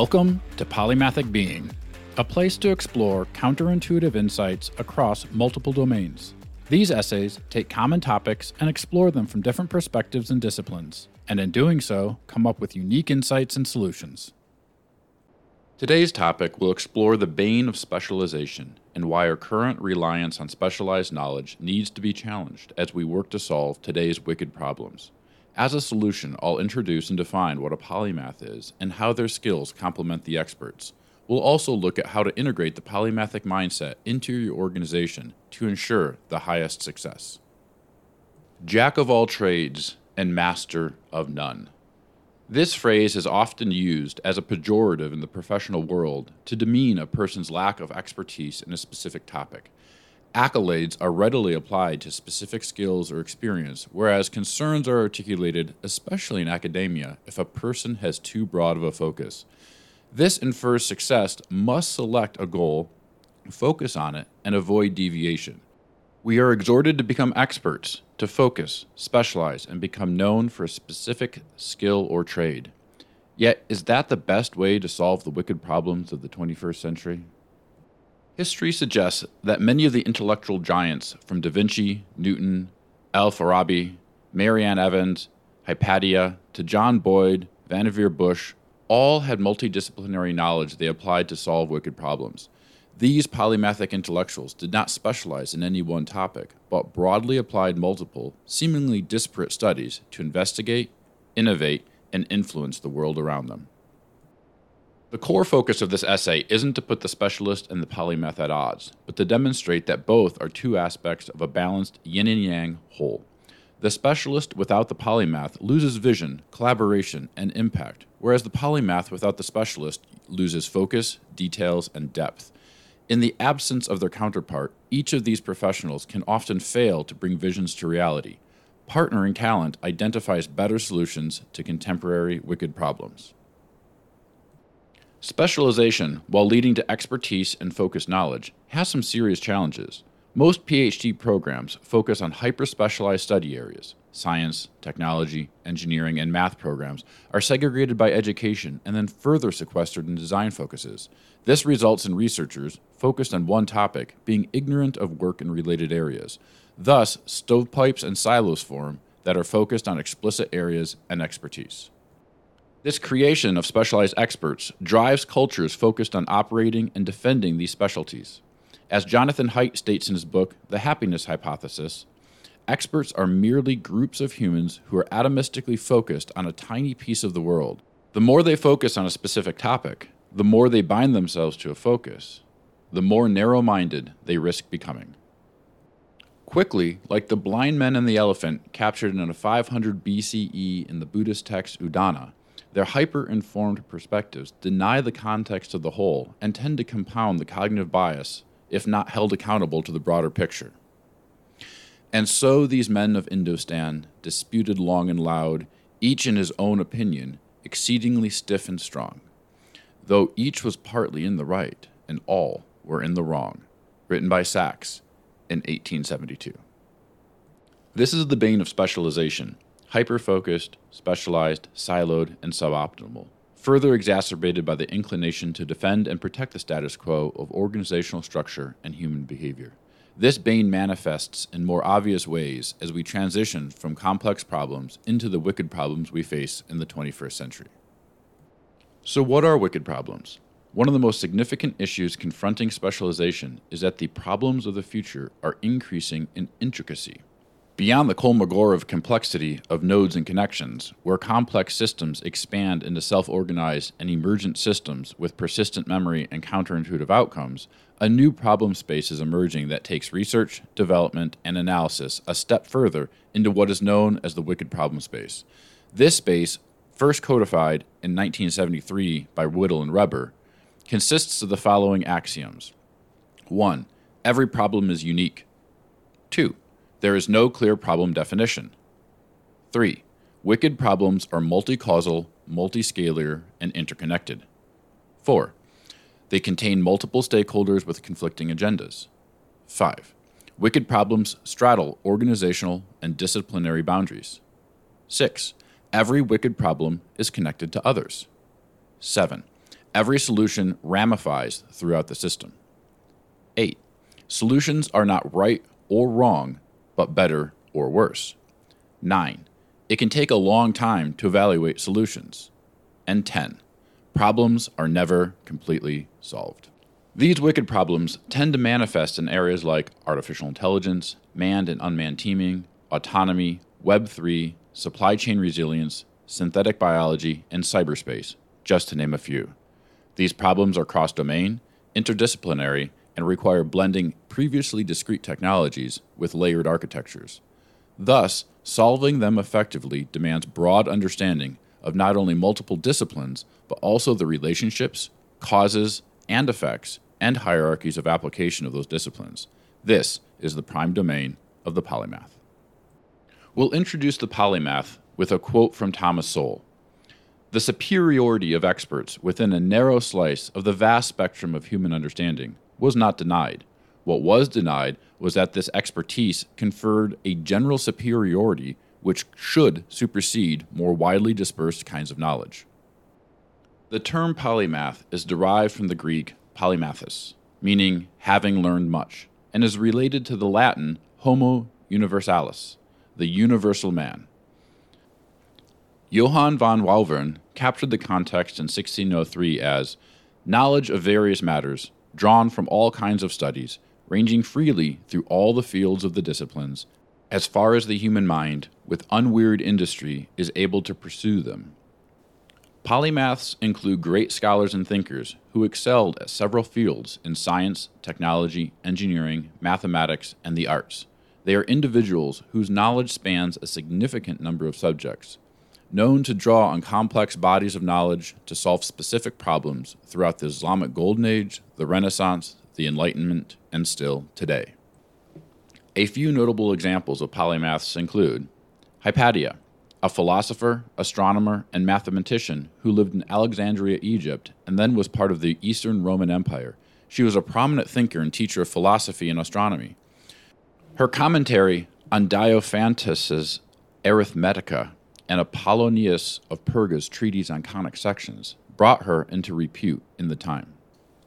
Welcome to Polymathic Being, a place to explore counterintuitive insights across multiple domains. These essays take common topics and explore them from different perspectives and disciplines, and in doing so, come up with unique insights and solutions. Today's topic will explore the bane of specialization and why our current reliance on specialized knowledge needs to be challenged as we work to solve today's wicked problems. As a solution, I'll introduce and define what a polymath is and how their skills complement the experts. We'll also look at how to integrate the polymathic mindset into your organization to ensure the highest success. Jack of all trades and master of none. This phrase is often used as a pejorative in the professional world to demean a person's lack of expertise in a specific topic. Accolades are readily applied to specific skills or experience, whereas concerns are articulated, especially in academia, if a person has too broad of a focus. This infers success must select a goal, focus on it, and avoid deviation. We are exhorted to become experts, to focus, specialize, and become known for a specific skill or trade. Yet, is that the best way to solve the wicked problems of the 21st century? History suggests that many of the intellectual giants, from Da Vinci, Newton, Al-Farabi, Mary Ann Evans, Hypatia, to John Boyd, Vannevar Bush, all had multidisciplinary knowledge they applied to solve wicked problems. These polymathic intellectuals did not specialize in any one topic, but broadly applied multiple, seemingly disparate studies to investigate, innovate, and influence the world around them. The core focus of this essay isn't to put the specialist and the polymath at odds, but to demonstrate that both are two aspects of a balanced yin and yang whole. The specialist without the polymath loses vision, collaboration, and impact, whereas the polymath without the specialist loses focus, details, and depth. In the absence of their counterpart, each of these professionals can often fail to bring visions to reality. Partnering talent identifies better solutions to contemporary wicked problems. Specialization, while leading to expertise and focused knowledge, has some serious challenges. Most PhD programs focus on hyper specialized study areas. Science, technology, engineering, and math programs are segregated by education and then further sequestered in design focuses. This results in researchers, focused on one topic, being ignorant of work in related areas. Thus, stovepipes and silos form that are focused on explicit areas and expertise. This creation of specialized experts drives cultures focused on operating and defending these specialties. As Jonathan Haidt states in his book, The Happiness Hypothesis, experts are merely groups of humans who are atomistically focused on a tiny piece of the world. The more they focus on a specific topic, the more they bind themselves to a focus, the more narrow minded they risk becoming. Quickly, like the blind men and the elephant captured in a 500 BCE in the Buddhist text Udana, their hyper informed perspectives deny the context of the whole and tend to compound the cognitive bias if not held accountable to the broader picture. And so these men of Indostan disputed long and loud, each in his own opinion, exceedingly stiff and strong, though each was partly in the right and all were in the wrong. Written by Saxe in 1872. This is the bane of specialization hyper focused, specialized, siloed, and suboptimal further exacerbated by the inclination to defend and protect the status quo of organizational structure and human behavior. This bane manifests in more obvious ways as we transition from complex problems into the wicked problems we face in the 21st century. So, what are wicked problems? One of the most significant issues confronting specialization is that the problems of the future are increasing in intricacy. Beyond the Kolmogorov complexity of nodes and connections, where complex systems expand into self organized and emergent systems with persistent memory and counterintuitive outcomes, a new problem space is emerging that takes research, development, and analysis a step further into what is known as the wicked problem space. This space, first codified in 1973 by Rittel and Webber, consists of the following axioms 1. Every problem is unique. 2. There is no clear problem definition. 3. Wicked problems are multi-causal, multi-scalar, and interconnected. 4. They contain multiple stakeholders with conflicting agendas. 5. Wicked problems straddle organizational and disciplinary boundaries. 6. Every wicked problem is connected to others. 7. Every solution ramifies throughout the system. 8. Solutions are not right or wrong, but better or worse. 9. It can take a long time to evaluate solutions. And 10. Problems are never completely solved. These wicked problems tend to manifest in areas like artificial intelligence, manned and unmanned teaming, autonomy, Web3, supply chain resilience, synthetic biology, and cyberspace, just to name a few. These problems are cross domain, interdisciplinary, and require blending previously discrete technologies with layered architectures. Thus, solving them effectively demands broad understanding of not only multiple disciplines, but also the relationships, causes, and effects and hierarchies of application of those disciplines. This is the prime domain of the polymath. We'll introduce the polymath with a quote from Thomas Sowell. The superiority of experts within a narrow slice of the vast spectrum of human understanding was not denied. What was denied was that this expertise conferred a general superiority which should supersede more widely dispersed kinds of knowledge. The term polymath is derived from the Greek polymathos, meaning having learned much, and is related to the Latin homo universalis, the universal man. Johann von Wowern captured the context in 1603 as knowledge of various matters drawn from all kinds of studies, ranging freely through all the fields of the disciplines, as far as the human mind, with unwearied industry, is able to pursue them. Polymaths include great scholars and thinkers who excelled at several fields in science, technology, engineering, mathematics, and the arts. They are individuals whose knowledge spans a significant number of subjects, known to draw on complex bodies of knowledge to solve specific problems throughout the Islamic Golden Age, the Renaissance, the Enlightenment, and still today. A few notable examples of polymaths include Hypatia, a philosopher, astronomer, and mathematician who lived in Alexandria, Egypt, and then was part of the Eastern Roman Empire. She was a prominent thinker and teacher of philosophy and astronomy. Her commentary on Diophantus's Arithmetica and Apollonius of Perga's treatise on conic sections brought her into repute in the time.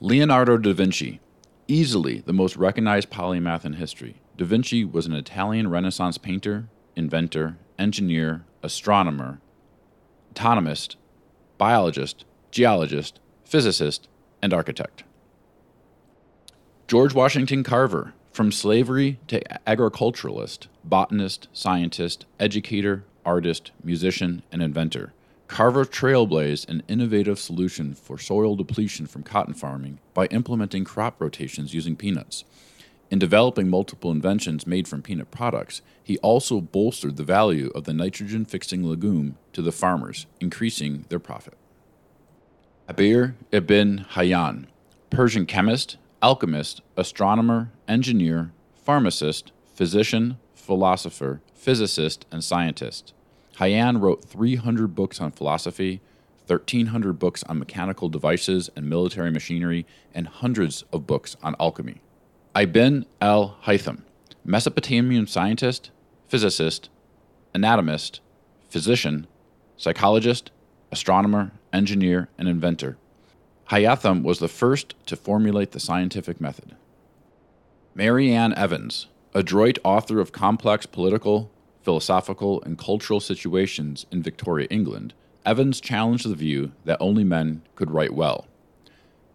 Leonardo da Vinci, easily the most recognized polymath in history, da Vinci was an Italian Renaissance painter, inventor, engineer, astronomer, anatomist, biologist, geologist, physicist, and architect. George Washington Carver, from slavery to agriculturalist, botanist, scientist, educator, artist, musician, and inventor, Carver trailblazed an innovative solution for soil depletion from cotton farming by implementing crop rotations using peanuts. In developing multiple inventions made from peanut products, he also bolstered the value of the nitrogen fixing legume to the farmers, increasing their profit. Jabir ibn Hayyan, Persian chemist, alchemist, astronomer, engineer, pharmacist, physician, philosopher, physicist, and scientist. Hayyan wrote 300 books on philosophy, 1,300 books on mechanical devices and military machinery, and hundreds of books on alchemy. Ibn al Haytham, Mesopotamian scientist, physicist, anatomist, physician, psychologist, astronomer, engineer, and inventor. Haytham was the first to formulate the scientific method. Mary Ann Evans, adroit author of complex political, philosophical, and cultural situations in Victoria, England, Evans challenged the view that only men could write well.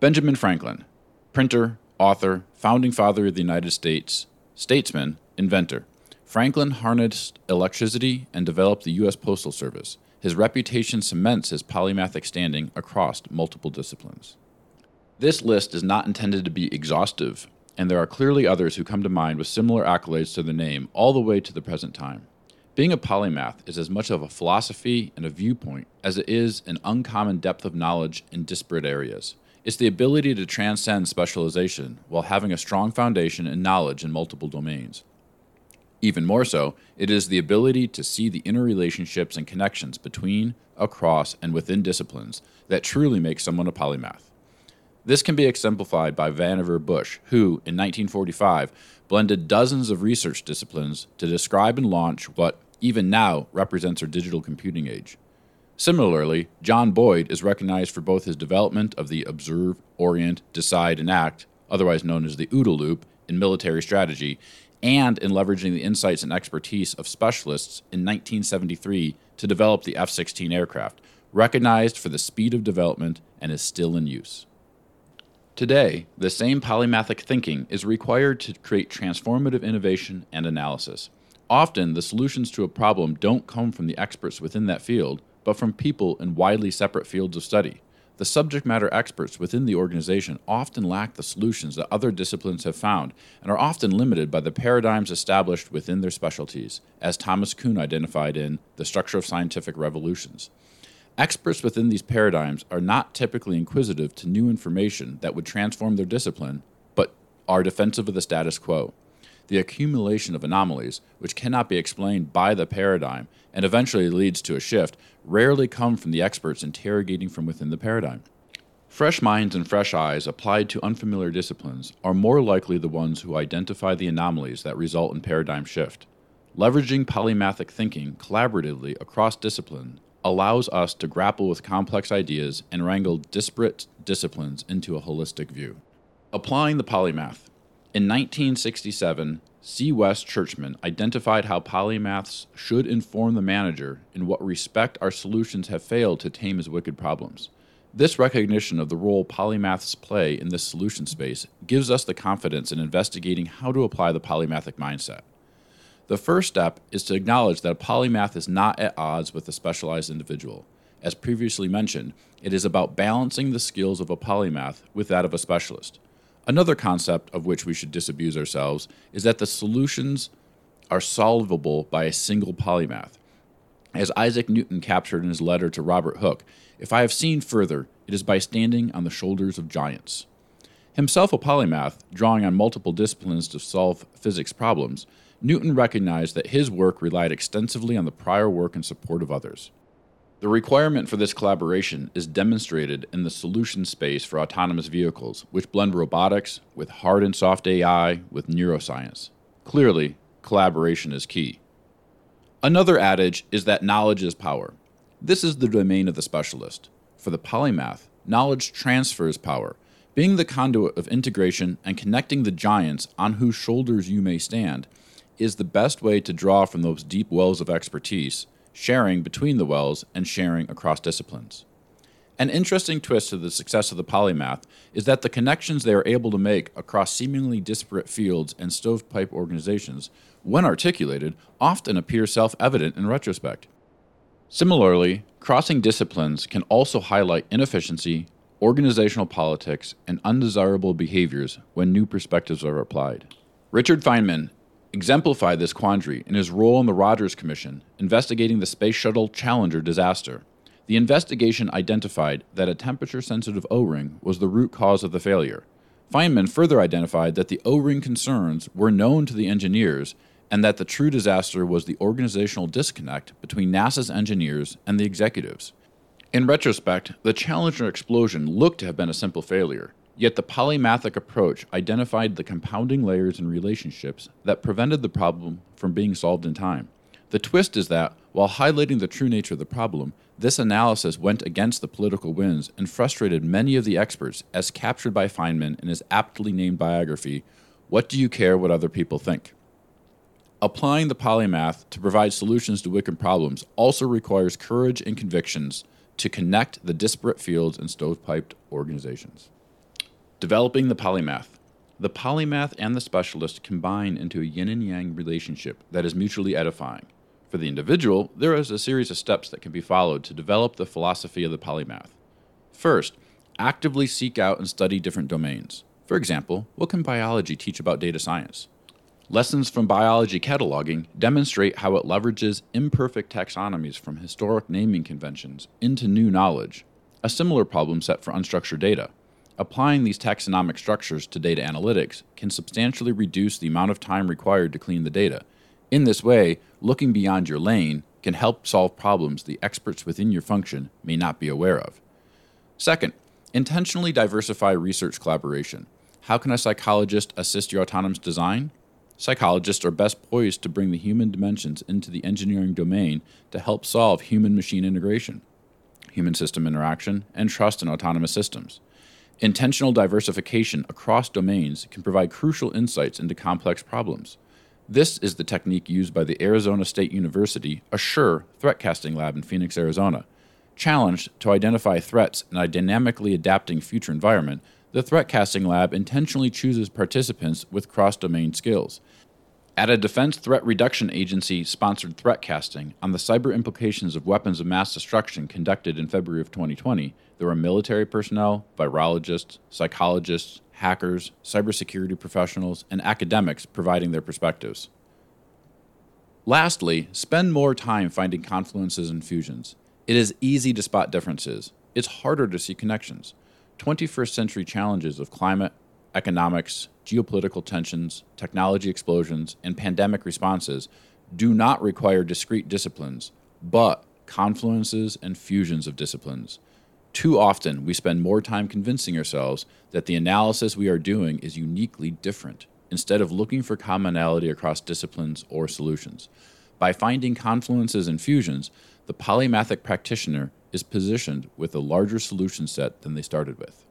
Benjamin Franklin, printer, author, founding father of the United States, statesman, inventor. Franklin harnessed electricity and developed the U.S. Postal Service. His reputation cements his polymathic standing across multiple disciplines. This list is not intended to be exhaustive, and there are clearly others who come to mind with similar accolades to their name all the way to the present time. Being a polymath is as much of a philosophy and a viewpoint as it is an uncommon depth of knowledge in disparate areas. It's the ability to transcend specialization while having a strong foundation and knowledge in multiple domains. Even more so, it is the ability to see the interrelationships and connections between, across, and within disciplines that truly makes someone a polymath. This can be exemplified by Vannevar Bush, who, in 1945, blended dozens of research disciplines to describe and launch what, even now, represents our digital computing age. Similarly, John Boyd is recognized for both his development of the observe, orient, decide, and act, otherwise known as the OODA loop, in military strategy, and in leveraging the insights and expertise of specialists in 1973 to develop the F 16 aircraft, recognized for the speed of development and is still in use. Today, the same polymathic thinking is required to create transformative innovation and analysis. Often, the solutions to a problem don't come from the experts within that field, but from people in widely separate fields of study. The subject matter experts within the organization often lack the solutions that other disciplines have found and are often limited by the paradigms established within their specialties, as Thomas Kuhn identified in The Structure of Scientific Revolutions. Experts within these paradigms are not typically inquisitive to new information that would transform their discipline, but are defensive of the status quo. The accumulation of anomalies, which cannot be explained by the paradigm and eventually leads to a shift, rarely come from the experts interrogating from within the paradigm. Fresh minds and fresh eyes applied to unfamiliar disciplines are more likely the ones who identify the anomalies that result in paradigm shift. Leveraging polymathic thinking collaboratively across discipline allows us to grapple with complex ideas and wrangle disparate disciplines into a holistic view. Applying the polymath. In 1967, C. West Churchman identified how polymaths should inform the manager in what respect our solutions have failed to tame his wicked problems. This recognition of the role polymaths play in this solution space gives us the confidence in investigating how to apply the polymathic mindset. The first step is to acknowledge that a polymath is not at odds with a specialized individual. As previously mentioned, it is about balancing the skills of a polymath with that of a specialist. Another concept of which we should disabuse ourselves is that the solutions are solvable by a single polymath. As Isaac Newton captured in his letter to Robert Hooke, if I have seen further, it is by standing on the shoulders of giants. Himself a polymath, drawing on multiple disciplines to solve physics problems, Newton recognized that his work relied extensively on the prior work and support of others. The requirement for this collaboration is demonstrated in the solution space for autonomous vehicles, which blend robotics with hard and soft AI with neuroscience. Clearly, collaboration is key. Another adage is that knowledge is power. This is the domain of the specialist. For the polymath, knowledge transfers power, being the conduit of integration and connecting the giants on whose shoulders you may stand is the best way to draw from those deep wells of expertise, sharing between the wells and sharing across disciplines. An interesting twist to the success of the polymath is that the connections they are able to make across seemingly disparate fields and stovepipe organizations, when articulated, often appear self evident in retrospect. Similarly, crossing disciplines can also highlight inefficiency, organizational politics, and undesirable behaviors when new perspectives are applied. Richard Feynman exemplified this quandary in his role on the Rogers Commission investigating the Space Shuttle Challenger disaster. The investigation identified that a temperature sensitive O ring was the root cause of the failure. Feynman further identified that the O ring concerns were known to the engineers and that the true disaster was the organizational disconnect between NASA's engineers and the executives. In retrospect, the Challenger explosion looked to have been a simple failure, Yet the polymathic approach identified the compounding layers and relationships that prevented the problem from being solved in time. The twist is that, while highlighting the true nature of the problem, this analysis went against the political winds and frustrated many of the experts, as captured by Feynman in his aptly named biography, What Do You Care What Other People Think? Applying the polymath to provide solutions to wicked problems also requires courage and convictions to connect the disparate fields and stovepiped organizations. Developing the polymath. The polymath and the specialist combine into a yin and yang relationship that is mutually edifying. For the individual, there is a series of steps that can be followed to develop the philosophy of the polymath. First, actively seek out and study different domains. For example, what can biology teach about data science? Lessons from biology cataloging demonstrate how it leverages imperfect taxonomies from historic naming conventions into new knowledge, a similar problem set for unstructured data. Applying these taxonomic structures to data analytics can substantially reduce the amount of time required to clean the data. In this way, looking beyond your lane can help solve problems the experts within your function may not be aware of. Second, intentionally diversify research collaboration. How can a psychologist assist your autonomous design? Psychologists are best poised to bring the human dimensions into the engineering domain to help solve human machine integration. human system interaction, and trust in autonomous systems. Intentional diversification across domains can provide crucial insights into complex problems. This is the technique used by the Arizona State University Assure Threat Casting Lab in Phoenix, Arizona. Challenged to identify threats in a dynamically adapting future environment, the Threat Casting Lab intentionally chooses participants with cross domain skills. At a Defense Threat Reduction Agency sponsored threat casting on the cyber implications of weapons of mass destruction conducted in February of 2020, there were military personnel, virologists, psychologists, hackers, cybersecurity professionals, and academics providing their perspectives. Lastly, spend more time finding confluences and fusions. It is easy to spot differences, it's harder to see connections. 21st century challenges of climate, economics, geopolitical tensions, technology explosions, and pandemic responses do not require discrete disciplines, but confluences and fusions of disciplines. Too often, we spend more time convincing ourselves that the analysis we are doing is uniquely different, instead of looking for commonality across disciplines or solutions. By finding confluences and fusions, the polymathic practitioner is positioned with a larger solution set than they started with.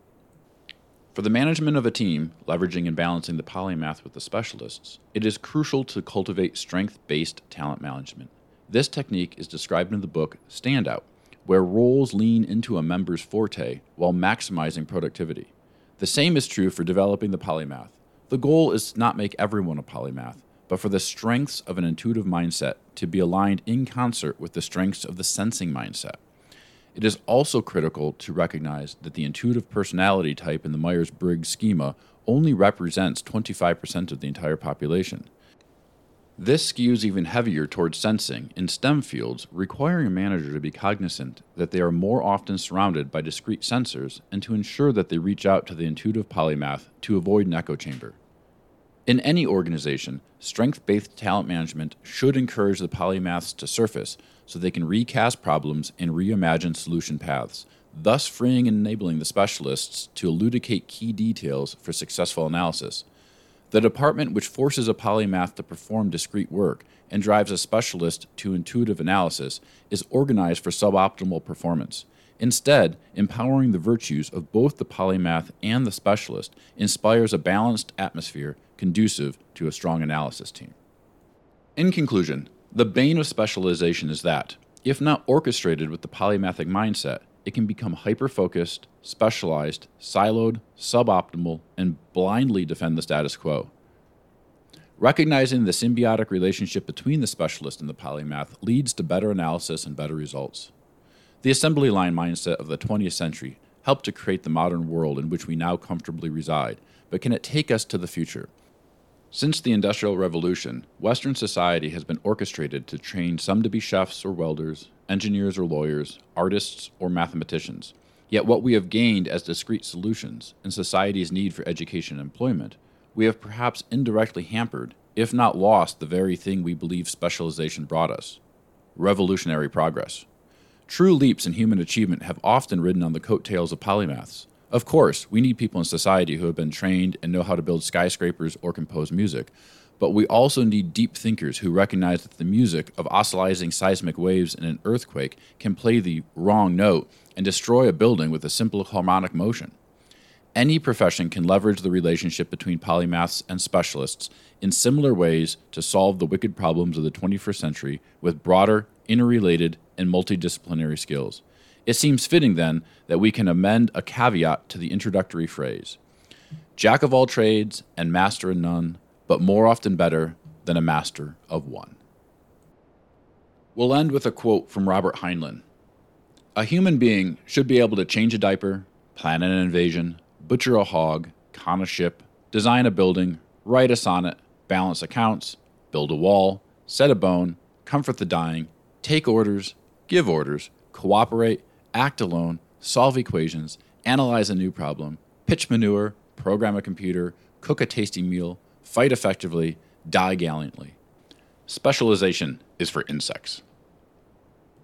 For the management of a team, leveraging and balancing the polymath with the specialists, it is crucial to cultivate strength based talent management. This technique is described in the book Standout, where roles lean into a member's forte while maximizing productivity. The same is true for developing the polymath. The goal is to not make everyone a polymath, but for the strengths of an intuitive mindset to be aligned in concert with the strengths of the sensing mindset. It is also critical to recognize that the intuitive personality type in the Myers Briggs schema only represents 25% of the entire population. This skews even heavier towards sensing in STEM fields, requiring a manager to be cognizant that they are more often surrounded by discrete sensors and to ensure that they reach out to the intuitive polymath to avoid an echo chamber. In any organization, strength based talent management should encourage the polymaths to surface so they can recast problems and reimagine solution paths, thus freeing and enabling the specialists to elucidate key details for successful analysis. The department which forces a polymath to perform discrete work and drives a specialist to intuitive analysis is organized for suboptimal performance. Instead, empowering the virtues of both the polymath and the specialist inspires a balanced atmosphere conducive to a strong analysis team. In conclusion, the bane of specialization is that, if not orchestrated with the polymathic mindset, it can become hyper focused, specialized, siloed, suboptimal, and blindly defend the status quo. Recognizing the symbiotic relationship between the specialist and the polymath leads to better analysis and better results. The assembly line mindset of the 20th century helped to create the modern world in which we now comfortably reside, but can it take us to the future? Since the Industrial Revolution, Western society has been orchestrated to train some to be chefs or welders, engineers or lawyers, artists or mathematicians. Yet, what we have gained as discrete solutions in society's need for education and employment, we have perhaps indirectly hampered, if not lost, the very thing we believe specialization brought us revolutionary progress. True leaps in human achievement have often ridden on the coattails of polymaths. Of course, we need people in society who have been trained and know how to build skyscrapers or compose music, but we also need deep thinkers who recognize that the music of oscillating seismic waves in an earthquake can play the wrong note and destroy a building with a simple harmonic motion. Any profession can leverage the relationship between polymaths and specialists in similar ways to solve the wicked problems of the 21st century with broader, interrelated, and multidisciplinary skills. It seems fitting, then, that we can amend a caveat to the introductory phrase Jack of all trades and master in none, but more often better than a master of one. We'll end with a quote from Robert Heinlein A human being should be able to change a diaper, plan an invasion, butcher a hog, con a ship, design a building, write a sonnet, balance accounts, build a wall, set a bone, comfort the dying, take orders, give orders, cooperate, act alone, solve equations, analyze a new problem, pitch manure, program a computer, cook a tasty meal, fight effectively, die gallantly. Specialization is for insects.